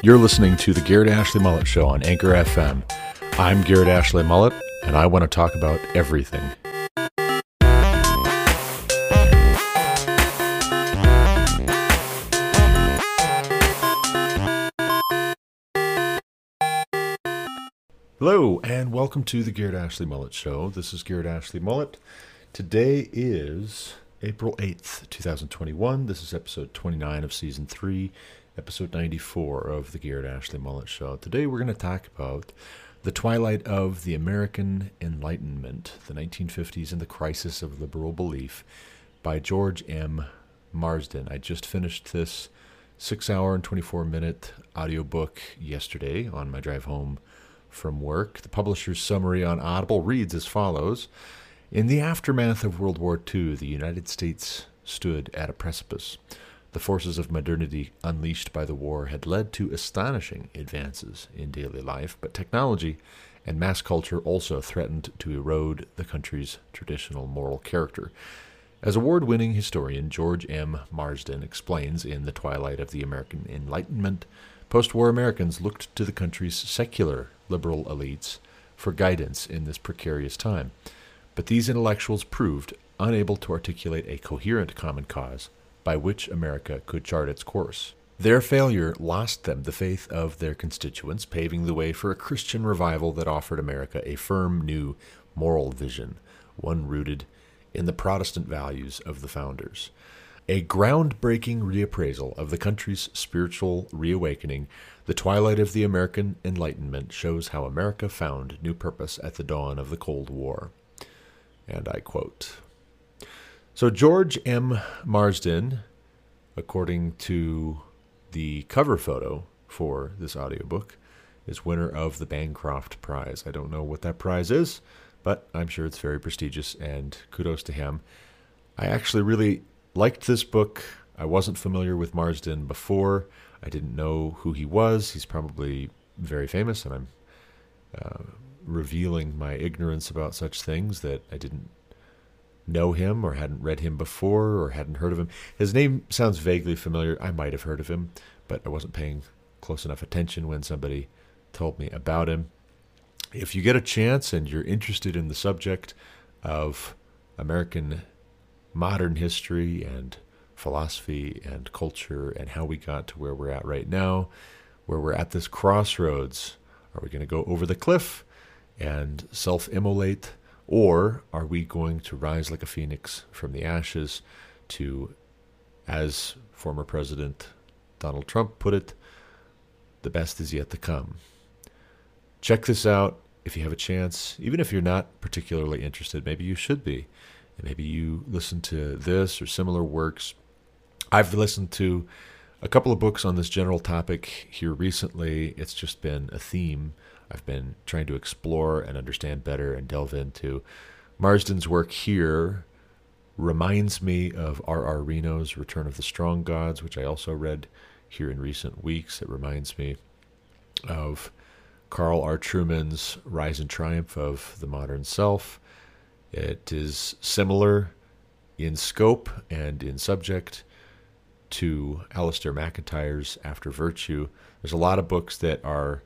You're listening to the Garrett Ashley Mullet Show on Anchor FM. I'm Garrett Ashley Mullet, and I want to talk about everything. Hello, and welcome to the Garrett Ashley Mullet Show. This is Garrett Ashley Mullet. Today is April 8th, 2021. This is episode 29 of season 3, episode 94 of the Garrett Ashley Mullet Show. Today we're going to talk about the twilight of the American Enlightenment, the 1950s and the crisis of liberal belief by George M. Marsden. I just finished this six hour and 24 minute audiobook yesterday on my drive home from work. The publisher's summary on Audible reads as follows In the aftermath of World War II, the United States stood at a precipice. The forces of modernity unleashed by the war had led to astonishing advances in daily life, but technology and mass culture also threatened to erode the country's traditional moral character. As award winning historian George M. Marsden explains in The Twilight of the American Enlightenment, post war Americans looked to the country's secular liberal elites for guidance in this precarious time. But these intellectuals proved unable to articulate a coherent common cause by which America could chart its course. Their failure lost them the faith of their constituents, paving the way for a Christian revival that offered America a firm new moral vision, one rooted in the Protestant values of the founders. A groundbreaking reappraisal of the country's spiritual reawakening, the twilight of the American Enlightenment shows how America found new purpose at the dawn of the Cold War. And I quote So, George M. Marsden, according to the cover photo for this audiobook, is winner of the Bancroft Prize. I don't know what that prize is, but I'm sure it's very prestigious, and kudos to him. I actually really liked this book. I wasn't familiar with Marsden before. I didn't know who he was. He's probably very famous, and I'm uh, revealing my ignorance about such things that I didn't know him or hadn't read him before or hadn't heard of him. His name sounds vaguely familiar. I might have heard of him, but I wasn't paying close enough attention when somebody told me about him. If you get a chance and you're interested in the subject of American modern history and philosophy and culture and how we got to where we're at right now, where we're at this crossroads, are we going to go over the cliff and self immolate? Or are we going to rise like a phoenix from the ashes to, as former President Donald Trump put it, the best is yet to come? Check this out if you have a chance. Even if you're not particularly interested, maybe you should be. And maybe you listen to this or similar works. I've listened to a couple of books on this general topic here recently. It's just been a theme I've been trying to explore and understand better and delve into. Marsden's work here reminds me of R.R. Reno's Return of the Strong Gods, which I also read here in recent weeks. It reminds me of Carl R. Trueman's Rise and Triumph of the Modern Self. It is similar in scope and in subject to Alasdair MacIntyre's After Virtue. There's a lot of books that are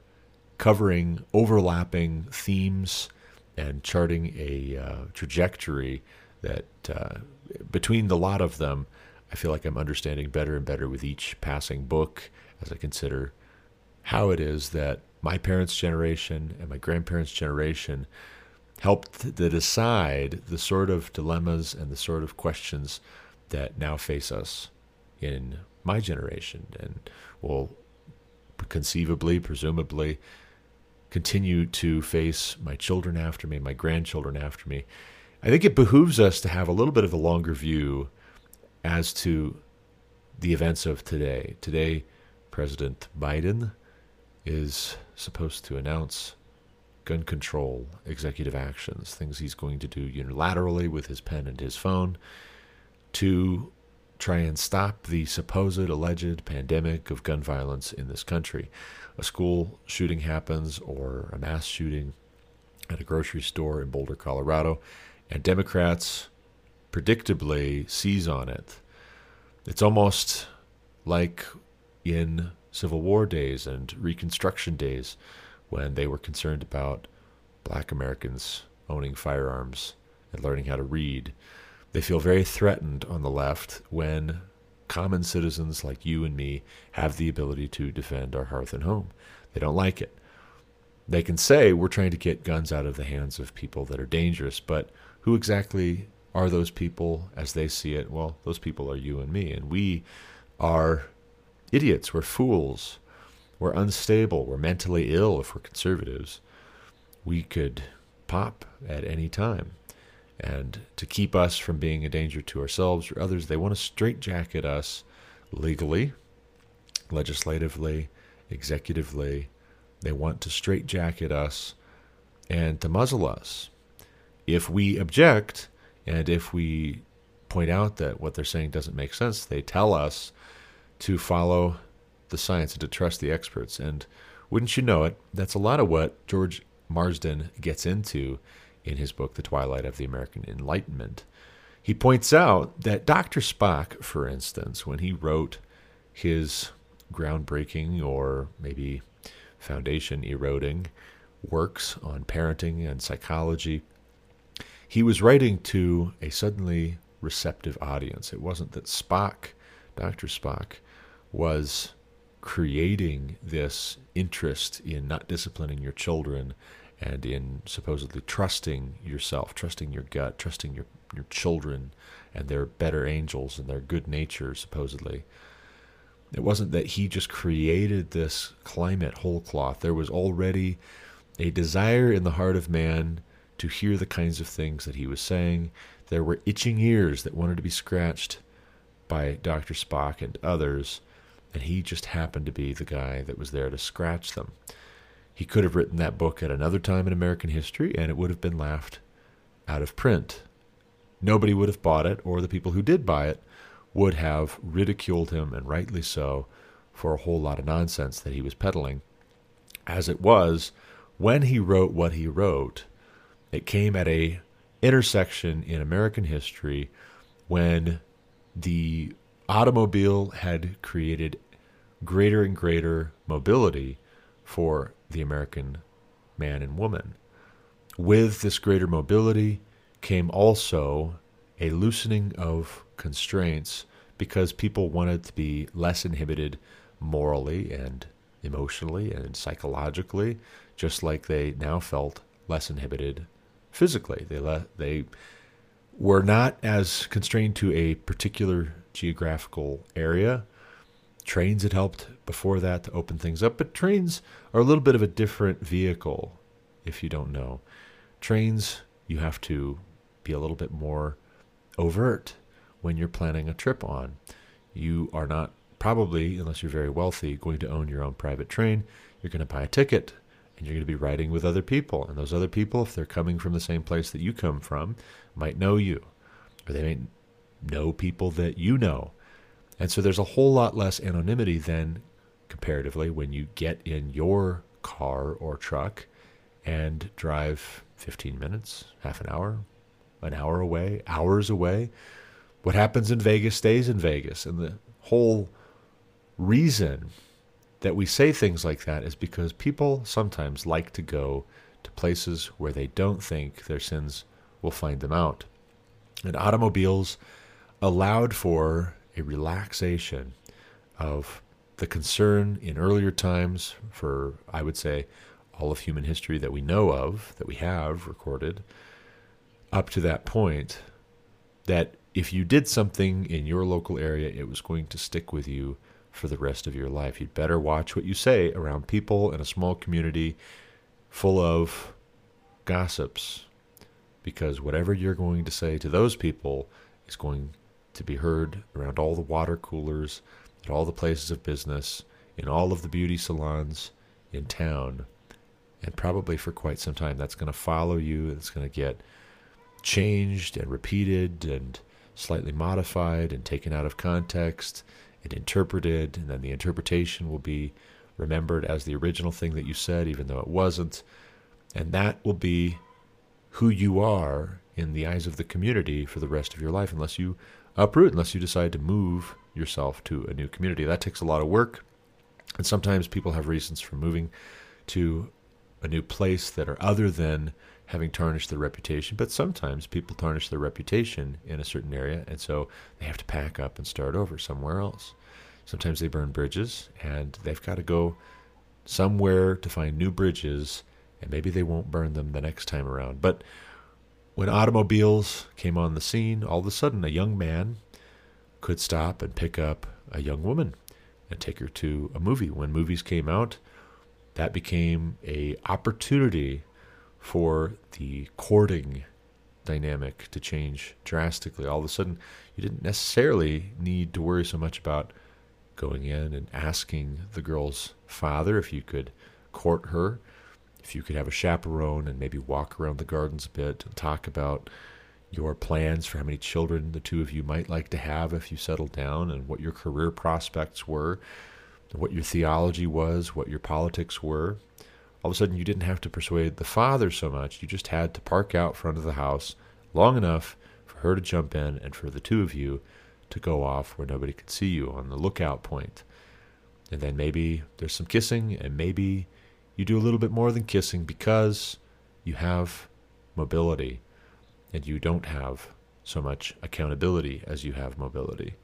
covering overlapping themes and charting a uh, trajectory that uh, between the lot of them, I feel like I'm understanding better and better with each passing book as I consider how it is that my parents' generation and my grandparents' generation helped to decide the sort of dilemmas and the sort of questions that now face us in my generation and will conceivably, presumably, continue to face my children after me, my grandchildren after me. I think it behooves us to have a little bit of a longer view as to the events of today. Today, President Biden is supposed to announce gun control executive actions, things he's going to do unilaterally with his pen and his phone to try and stop the supposed alleged pandemic of gun violence in this country a school shooting happens or a mass shooting at a grocery store in Boulder, Colorado, and Democrats predictably seize on it. It's almost like in Civil War days and Reconstruction days when they were concerned about black Americans owning firearms and learning how to read. They feel very threatened on the left when common citizens like you and me have the ability to defend our hearth and home. They don't like it. They can say we're trying to get guns out of the hands of people that are dangerous, but who exactly are those people as they see it? Well, those people are you and me, and we are idiots. We're fools. We're unstable. We're mentally ill if we're conservatives. We could pop at any time. And to keep us from being a danger to ourselves or others, they want to straitjacket us legally, legislatively, executively. They want to straitjacket us and to muzzle us. If we object and if we point out that what they're saying doesn't make sense, they tell us to follow the science and to trust the experts. And wouldn't you know it, that's a lot of what George Marsden gets into in his book, The Twilight of the American Enlightenment. He points out that Dr. Spock, for instance, when he wrote his groundbreaking or maybe foundation eroding works on parenting and psychology, he was writing to a suddenly receptive audience. It wasn't that Spock, Dr. Spock, was creating this interest in not disciplining your children and in supposedly trusting yourself, trusting your gut, trusting your, your children and their better angels and their good nature, supposedly. It wasn't that he just created this climate whole cloth. There was already a desire in the heart of man to hear the kinds of things that he was saying. There were itching ears that wanted to be scratched by Dr. Spock and others, and he just happened to be the guy that was there to scratch them. He could have written that book at another time in American history, and it would have been laughed out of print. Nobody would have bought it, or the people who did buy it would have ridiculed him, and rightly so, for a whole lot of nonsense that he was peddling. As it was, when he wrote what he wrote, it came at a intersection in American history when the automobile had created greater and greater mobility for the American man and woman. With this greater mobility came also a loosening of constraints because people wanted to be less inhibited morally and emotionally and psychologically, just like they now felt less inhibited physically. They le- they were not as constrained to a particular geographical area Trains had helped before that to open things up, but trains are a little bit of a different vehicle if you don't know. Trains, you have to be a little bit more overt when you're planning a trip on. You are not probably, unless you're very wealthy, going to own your own private train. You're going to buy a ticket and you're going to be riding with other people. And those other people, if they're coming from the same place that you come from, might know you, or they may know people that you know. And so there's a whole lot less anonymity than comparatively when you get in your car or truck and drive 15 minutes, half an hour, an hour away, hours away. What happens in Vegas stays in Vegas. And the whole reason that we say things like that is because people sometimes like to go to places where they don't think their sins will find them out. And automobiles allowed for a relaxation of the concern in earlier times for, I would say, all of human history that we know of, that we have recorded, up to that point, that if you did something in your local area, it was going to stick with you for the rest of your life. You'd better watch what you say around people in a small community full of gossips, because whatever you're going to say to those people is going to be heard around all the water coolers, at all the places of business, in all of the beauty salons in town, and probably for quite some time. That's going to follow you. It's going to get changed and repeated and slightly modified and taken out of context and interpreted, and then the interpretation will be remembered as the original thing that you said, even though it wasn't. And that will be who you are in the eyes of the community for the rest of your life, unless you uproot unless you decide to move yourself to a new community. That takes a lot of work. And sometimes people have reasons for moving to a new place that are other than having tarnished their reputation. But sometimes people tarnish their reputation in a certain area, and so they have to pack up and start over somewhere else. Sometimes they burn bridges, and they've got to go somewhere to find new bridges, and maybe they won't burn them the next time around. But when automobiles came on the scene, all of a sudden a young man could stop and pick up a young woman and take her to a movie. When movies came out, that became a opportunity for the courting dynamic to change drastically. All of a sudden, you didn't necessarily need to worry so much about going in and asking the girl's father if you could court her, if you could have a chaperone and maybe walk around the gardens a bit and talk about your plans for how many children the two of you might like to have if you settled down and what your career prospects were, what your theology was, what your politics were. All of a sudden, you didn't have to persuade the father so much. You just had to park out front of the house long enough for her to jump in and for the two of you to go off where nobody could see you on the lookout point. And then maybe there's some kissing, and maybe you do a little bit more than kissing because you have mobility and you don't have so much accountability as you have mobility.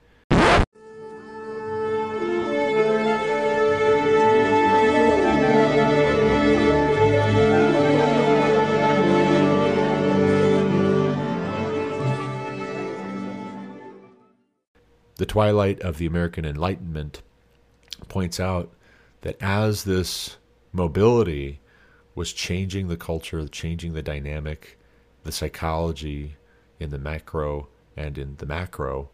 The twilight of the American Enlightenment points out that as this mobility was changing the culture, changing the dynamic, the psychology in the macro and in the macro,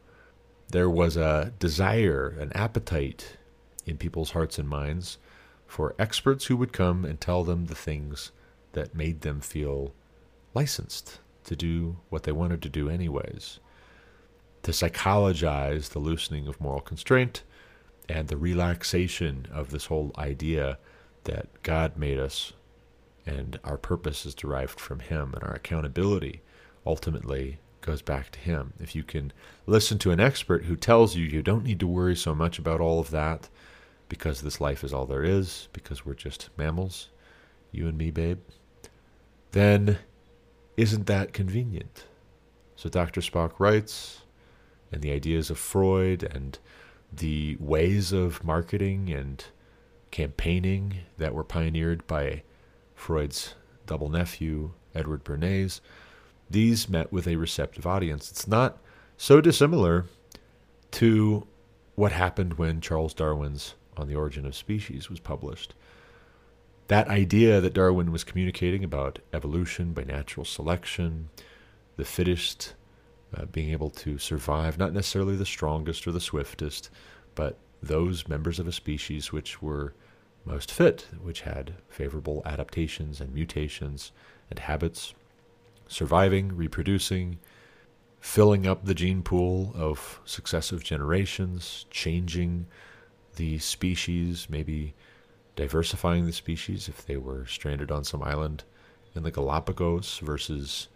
there was a desire, an appetite in people's hearts and minds for experts who would come and tell them the things that made them feel licensed to do what they wanted to do, anyways. To psychologize the loosening of moral constraint and the relaxation of this whole idea that God made us and our purpose is derived from Him and our accountability ultimately goes back to Him. If you can listen to an expert who tells you you don't need to worry so much about all of that because this life is all there is, because we're just mammals, you and me, babe, then isn't that convenient? So Dr. Spock writes, and the ideas of Freud and the ways of marketing and campaigning that were pioneered by Freud's double nephew, Edward Bernays, these met with a receptive audience. It's not so dissimilar to what happened when Charles Darwin's On the Origin of Species was published. That idea that Darwin was communicating about evolution by natural selection, the fittest uh, being able to survive, not necessarily the strongest or the swiftest, but those members of a species which were most fit, which had favorable adaptations and mutations and habits, surviving, reproducing, filling up the gene pool of successive generations, changing the species, maybe diversifying the species if they were stranded on some island in the Galapagos versus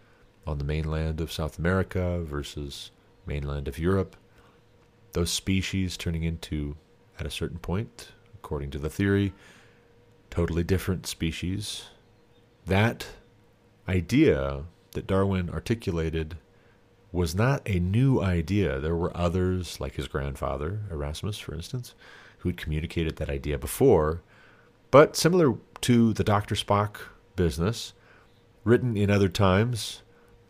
on the mainland of South America versus mainland of Europe. Those species turning into, at a certain point, according to the theory, totally different species. That idea that Darwin articulated was not a new idea. There were others, like his grandfather, Erasmus, for instance, who'd communicated that idea before. But similar to the Dr. Spock business, written in other times,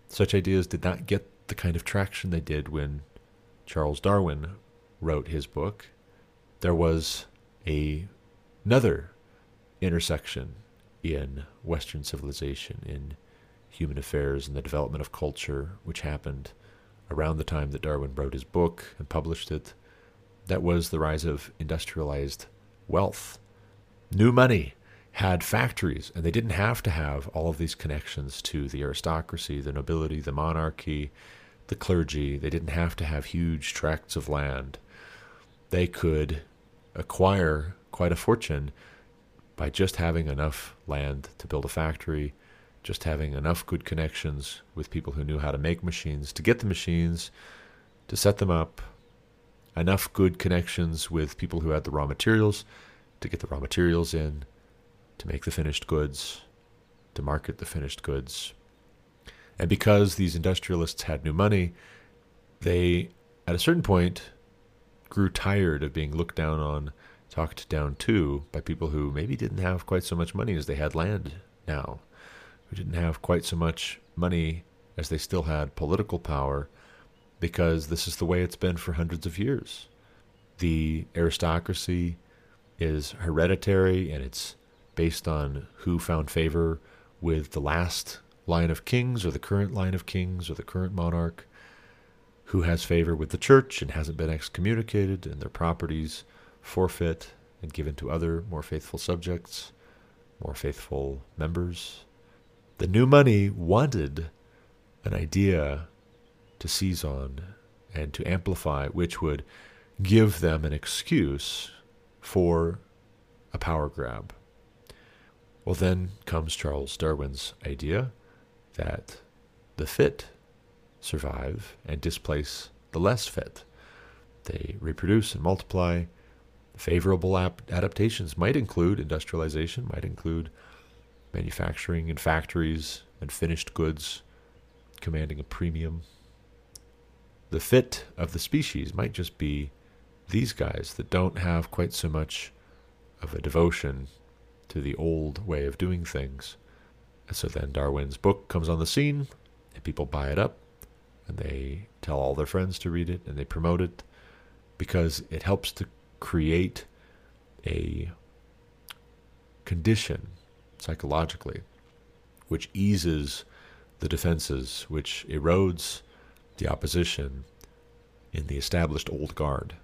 such ideas did not get the kind of traction they did when Charles Darwin wrote his book. There was a, another intersection in Western civilization, in human affairs, and the development of culture, which happened around the time that Darwin wrote his book and published it. That was the rise of industrialized wealth, new money, had factories, and they didn't have to have all of these connections to the aristocracy, the nobility, the monarchy, the clergy. They didn't have to have huge tracts of land. They could acquire quite a fortune by just having enough land to build a factory, just having enough good connections with people who knew how to make machines, to get the machines, to set them up, enough good connections with people who had the raw materials to get the raw materials in, to make the finished goods, to market the finished goods. And because these industrialists had new money, they, at a certain point, grew tired of being looked down on, talked down to by people who maybe didn't have quite so much money as they had land now, who didn't have quite so much money as they still had political power, because this is the way it's been for hundreds of years. The aristocracy is hereditary and it's based on who found favor with the last line of kings or the current line of kings or the current monarch, who has favor with the church and hasn't been excommunicated and their properties forfeit and given to other more faithful subjects, more faithful members. The new money wanted an idea to seize on and to amplify, which would give them an excuse for a power grab. Well, then comes Charles Darwin's idea that the fit survive and displace the less fit. They reproduce and multiply. Favorable ap- adaptations might include industrialization, might include manufacturing in factories and finished goods commanding a premium. The fit of the species might just be these guys that don't have quite so much of a devotion to the old way of doing things. And so then Darwin's book comes on the scene, and people buy it up, and they tell all their friends to read it, and they promote it because it helps to create a condition psychologically which eases the defenses, which erodes the opposition in the established old guard.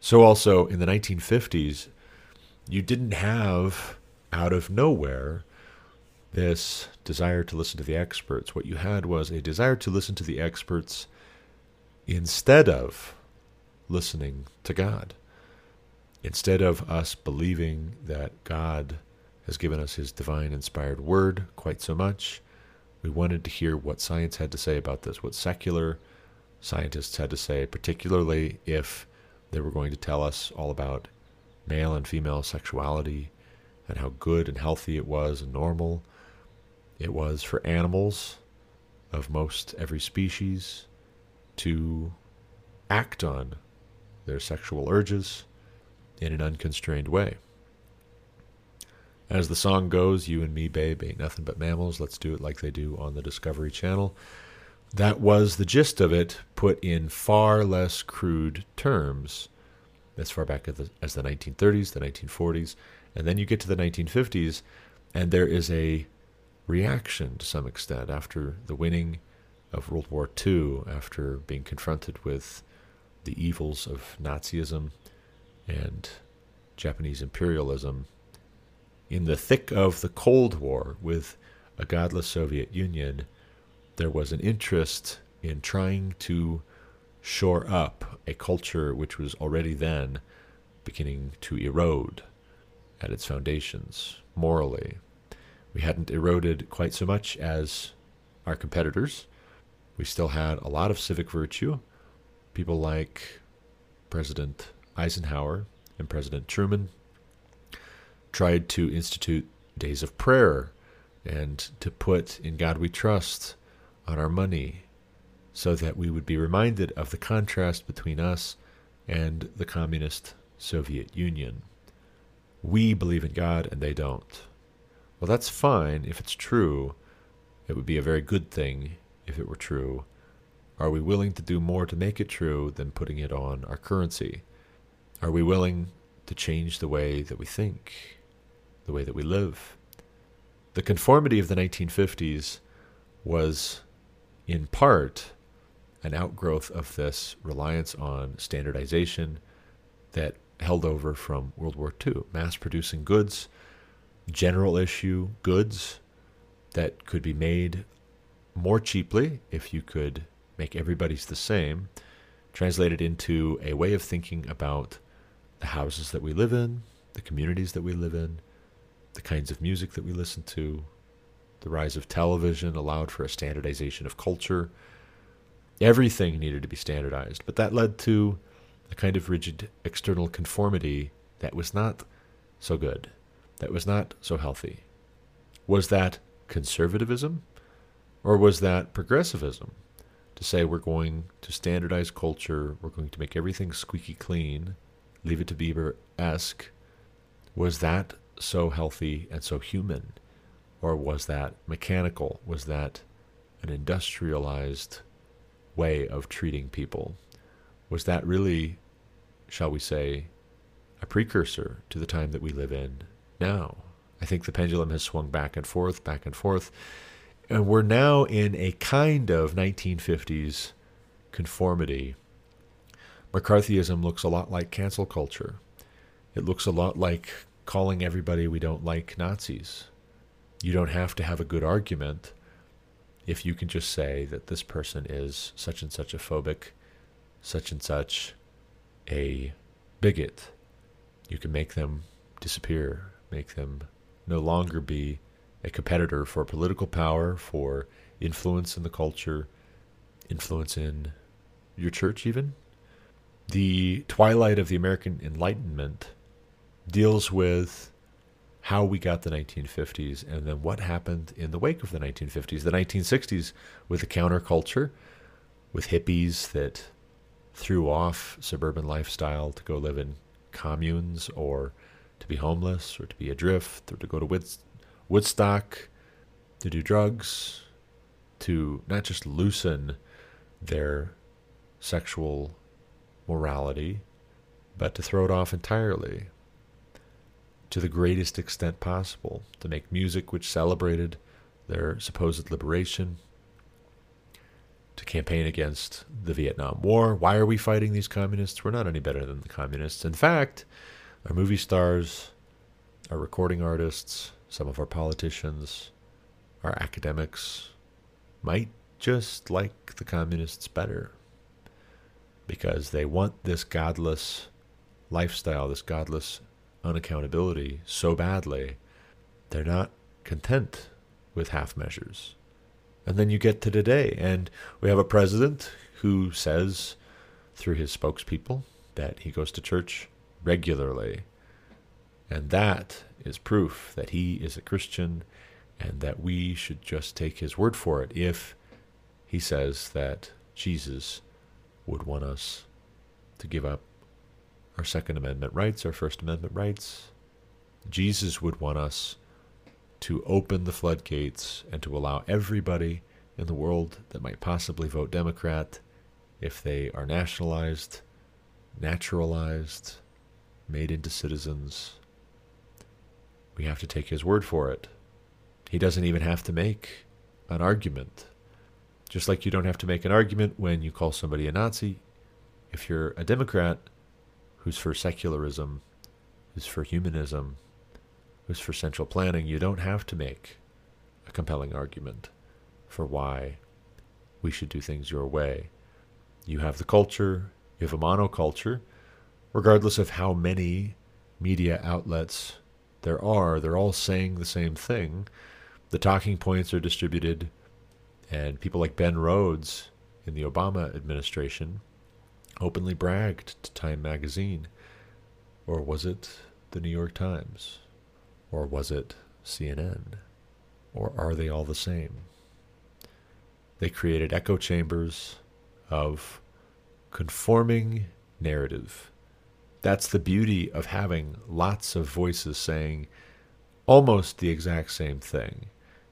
So, also in the 1950s, you didn't have out of nowhere this desire to listen to the experts. What you had was a desire to listen to the experts instead of listening to God. Instead of us believing that God has given us his divine inspired word quite so much, we wanted to hear what science had to say about this, what secular scientists had to say, particularly if they were going to tell us all about male and female sexuality and how good and healthy it was and normal it was for animals of most every species to act on their sexual urges in an unconstrained way. As the song goes, you and me, babe, ain't nothing but mammals. Let's do it like they do on the Discovery Channel. That was the gist of it, put in far less crude terms as far back as the, as the 1930s, the 1940s, and then you get to the 1950s, and there is a reaction to some extent after the winning of World War II, after being confronted with the evils of Nazism and Japanese imperialism in the thick of the Cold War with a godless Soviet Union, there was an interest in trying to shore up a culture which was already then beginning to erode at its foundations morally. We hadn't eroded quite so much as our competitors. We still had a lot of civic virtue. People like President Eisenhower and President Truman tried to institute days of prayer and to put in God we trust on our money so that we would be reminded of the contrast between us and the communist Soviet Union. We believe in God and they don't. Well, that's fine if it's true. It would be a very good thing if it were true. Are we willing to do more to make it true than putting it on our currency? Are we willing to change the way that we think? the way that we live. The conformity of the 1950s was, in part, an outgrowth of this reliance on standardization that held over from World War II, mass producing goods, general issue goods that could be made more cheaply if you could make everybody's the same, translated into a way of thinking about the houses that we live in, the communities that we live in, the kinds of music that we listen to. The rise of television allowed for a standardization of culture. Everything needed to be standardized, but that led to a kind of rigid external conformity that was not so good, that was not so healthy? Was that conservatism or was that progressivism? To say we're going to standardize culture, we're going to make everything squeaky clean, leave it to Beaver esque. Was that so healthy and so human? Or was that mechanical? Was that an industrialized way of treating people? Was that really, shall we say, a precursor to the time that we live in now? I think the pendulum has swung back and forth, back and forth. And we're now in a kind of 1950s conformity. McCarthyism looks a lot like cancel culture. It looks a lot like calling everybody we don't like Nazis. You don't have to have a good argument if you can just say that this person is such and such a phobic, such and such a bigot. You can make them disappear, make them no longer be a competitor for political power, for influence in the culture, influence in your church, even. The twilight of the American Enlightenment deals with how we got the 1950s and then what happened in the wake of the 1950s, the 1960s, with the counterculture, with hippies that threw off suburban lifestyle to go live in communes or to be homeless or to be adrift or to go to Woodstock to do drugs, to not just loosen their sexual morality, but to throw it off entirely to the greatest extent possible, to make music which celebrated their supposed liberation, to campaign against the Vietnam War. Why are we fighting these communists? We're not any better than the communists. In fact, our movie stars, our recording artists, some of our politicians, our academics might just like the communists better because they want this godless lifestyle, this godless unaccountability so badly, they're not content with half measures. And then you get to today, and we have a president who says through his spokespeople that he goes to church regularly. And that is proof that he is a Christian and that we should just take his word for it if he says that Jesus would want us to give up our Second Amendment rights, our First Amendment rights. Jesus would want us to open the floodgates and to allow everybody in the world that might possibly vote Democrat, if they are nationalized, naturalized, made into citizens, we have to take his word for it. He doesn't even have to make an argument. Just like you don't have to make an argument when you call somebody a Nazi. If you're a Democrat, who's for secularism, who's for humanism, who's for central planning, you don't have to make a compelling argument for why we should do things your way. You have the culture, you have a monoculture, regardless of how many media outlets there are, they're all saying the same thing. The talking points are distributed, and people like Ben Rhodes in the Obama administration openly bragged to Time magazine? Or was it the New York Times? Or was it CNN? Or are they all the same? They created echo chambers of conforming narrative. That's the beauty of having lots of voices saying almost the exact same thing.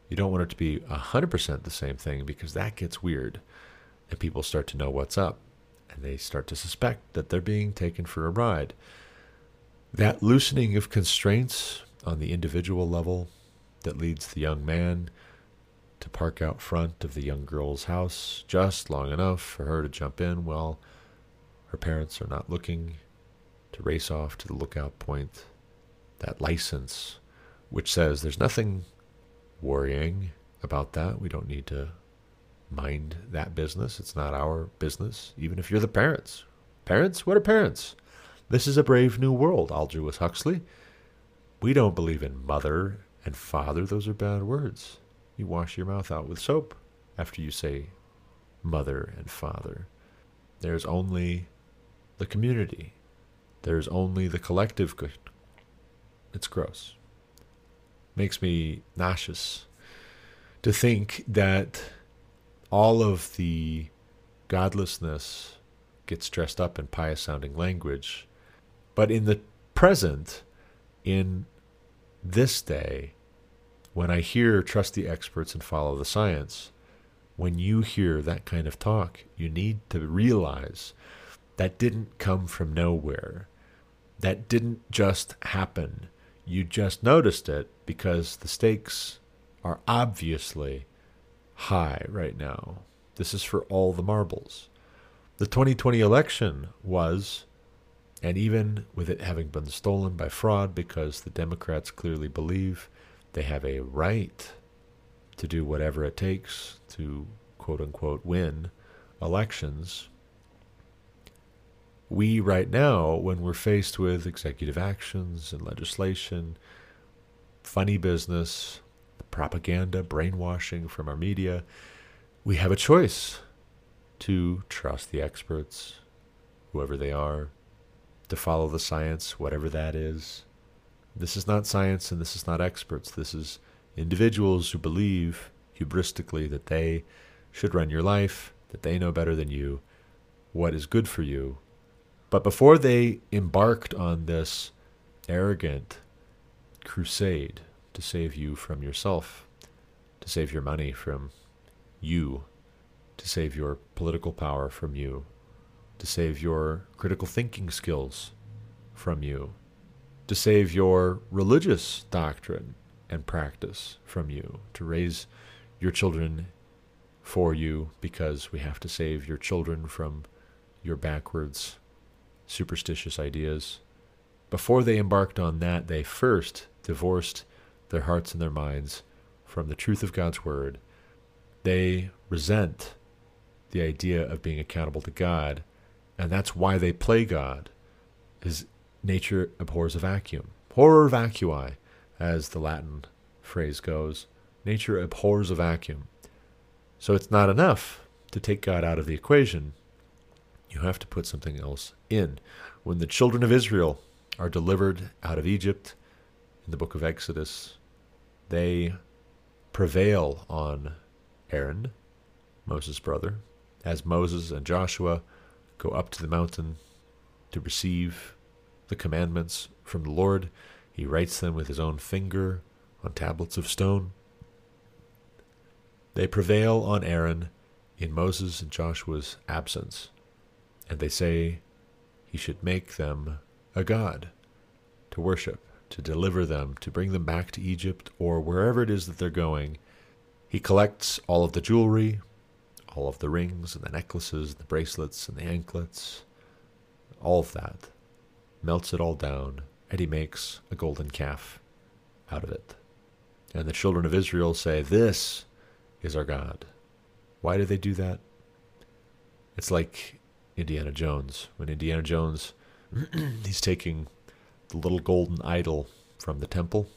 You don't want it to be 100% the same thing because that gets weird and people start to know what's up and they start to suspect that they're being taken for a ride. That loosening of constraints on the individual level that leads the young man to park out front of the young girl's house just long enough for her to jump in while her parents are not looking, to race off to the lookout point. That license, which says there's nothing worrying about that. We don't need to mind that business. It's not our business, even if you're the parents. Parents? What are parents? This is a brave new world, Aldous Huxley. We don't believe in mother and father. Those are bad words. You wash your mouth out with soap after you say mother and father. There's only the community. There's only the collective good. It's gross. Makes me nauseous to think that all of the godlessness gets dressed up in pious sounding language. But in the present, in this day, when I hear trust the experts and follow the science, when you hear that kind of talk, you need to realize that didn't come from nowhere. That didn't just happen. You just noticed it because the stakes are obviously high right now. This is for all the marbles. The 2020 election was, and even with it having been stolen by fraud because the Democrats clearly believe they have a right to do whatever it takes to quote unquote win elections. We, right now, when we're faced with executive actions and legislation, funny business, propaganda, brainwashing from our media, we have a choice to trust the experts, whoever they are, to follow the science, whatever that is. This is not science and this is not experts. This is individuals who believe hubristically that they should run your life, that they know better than you what is good for you. But before they embarked on this arrogant crusade to save you from yourself, to save your money from you, to save your political power from you, to save your critical thinking skills from you, to save your religious doctrine and practice from you, to raise your children for you because we have to save your children from your backwards superstitious ideas. Before they embarked on that, they first divorced their hearts and their minds from the truth of God's word. They resent the idea of being accountable to God, and that's why they play God. Is nature abhors a vacuum. Horror vacui, as the Latin phrase goes. Nature abhors a vacuum. So it's not enough to take God out of the equation. You have to put something else in. When the children of Israel are delivered out of Egypt in the book of Exodus, they prevail on Aaron, Moses' brother, as Moses and Joshua go up to the mountain to receive the commandments from the Lord. He writes them with his own finger on tablets of stone. They prevail on Aaron in Moses and Joshua's absence, and they say he should make them a god to worship, to deliver them, to bring them back to Egypt or wherever it is that they're going. He collects all of the jewelry, all of the rings and the necklaces, the bracelets and the anklets, all of that, melts it all down, and he makes a golden calf out of it. And the children of Israel say, This is our God. Why do they do that? It's like Indiana Jones. When Indiana Jones, he's taking the little golden idol from the temple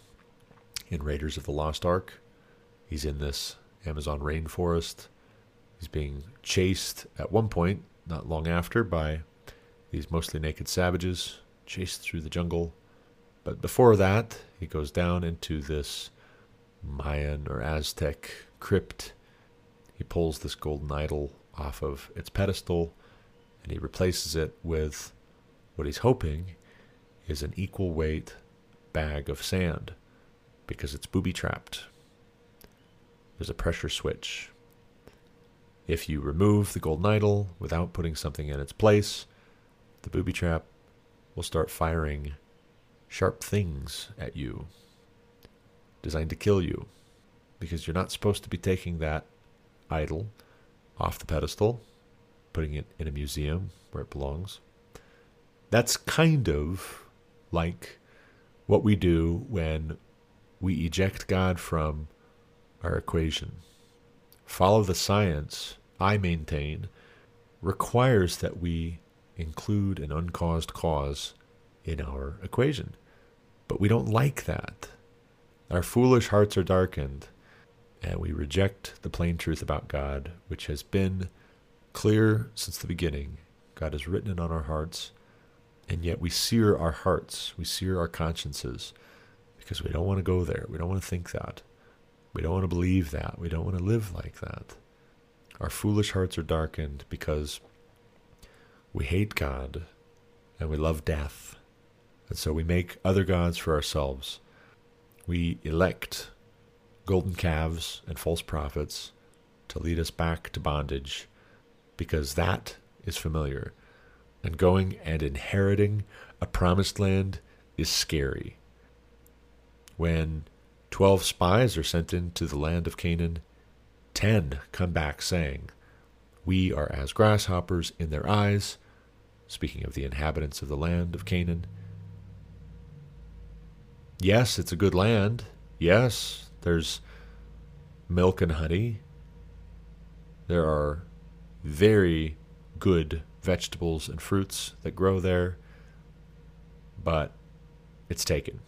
in Raiders of the Lost Ark. He's in this Amazon rainforest He's being chased at one point, not long after, by these mostly naked savages, chased through the jungle. But before that, he goes down into this Mayan or Aztec crypt. He pulls this golden idol off of its pedestal and he replaces it with what he's hoping is an equal weight bag of sand because it's booby trapped. There's a pressure switch if you remove the golden idol without putting something in its place, the booby trap will start firing sharp things at you, designed to kill you, because you're not supposed to be taking that idol off the pedestal, putting it in a museum where it belongs. That's kind of like what we do when we eject God from our equation. Follow the science I maintain, requires that we include an uncaused cause in our equation. But we don't like that. Our foolish hearts are darkened, and we reject the plain truth about God, which has been clear since the beginning. God has written it on our hearts, And yet we sear our hearts, we sear our consciences because we don't want to go there. We don't want to think that. We don't want to believe that. We don't want to live like that. Our foolish hearts are darkened because we hate God and we love death. And so we make other gods for ourselves. We elect golden calves and false prophets to lead us back to bondage because that is familiar. And going and inheriting a promised land is scary. When 12 spies are sent into the land of Canaan, 10 come back saying, We are as grasshoppers in their eyes, speaking of the inhabitants of the land of Canaan. Yes, it's a good land. Yes, there's milk and honey. There are very good vegetables and fruits that grow there, but it's taken.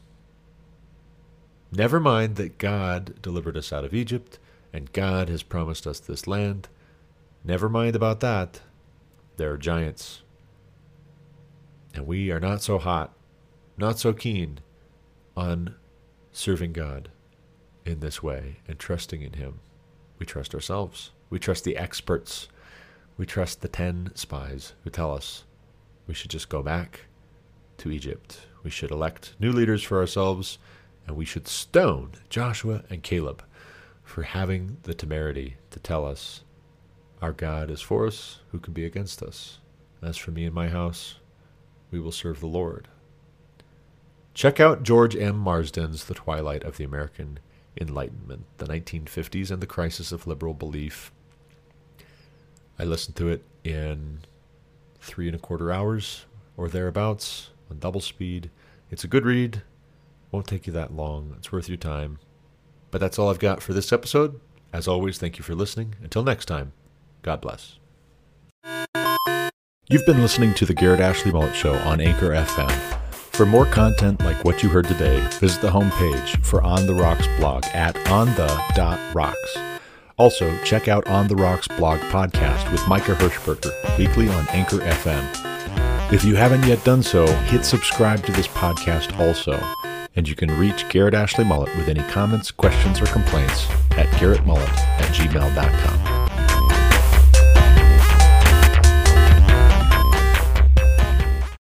Never mind that God delivered us out of Egypt and God has promised us this land. Never mind about that. There are giants. And we are not so hot, not so keen on serving God in this way and trusting in Him. We trust ourselves. We trust the experts. We trust the 10 spies who tell us we should just go back to Egypt. We should elect new leaders for ourselves, and we should stone Joshua and Caleb for having the temerity to tell us our God is for us, who can be against us? As for me and my house, we will serve the Lord. Check out George M. Marsden's The Twilight of the American Enlightenment, the 1950s and the Crisis of Liberal Belief. I listened to it in three and a quarter hours or thereabouts on double speed. It's a good read. Won't take you that long. It's worth your time. But that's all I've got for this episode. As always, thank you for listening. Until next time, God bless. You've been listening to the Garrett Ashley Mullet Show on Anchor FM. For more content like what you heard today, visit the homepage for On the Rocks blog at onthe.rocks. Also, check out On the Rocks blog podcast with Micah Hirschberger, weekly on Anchor FM. If you haven't yet done so, hit subscribe to this podcast also and you can reach Garrett Ashley Mullet with any comments, questions, or complaints at garrettmullet at gmail.com.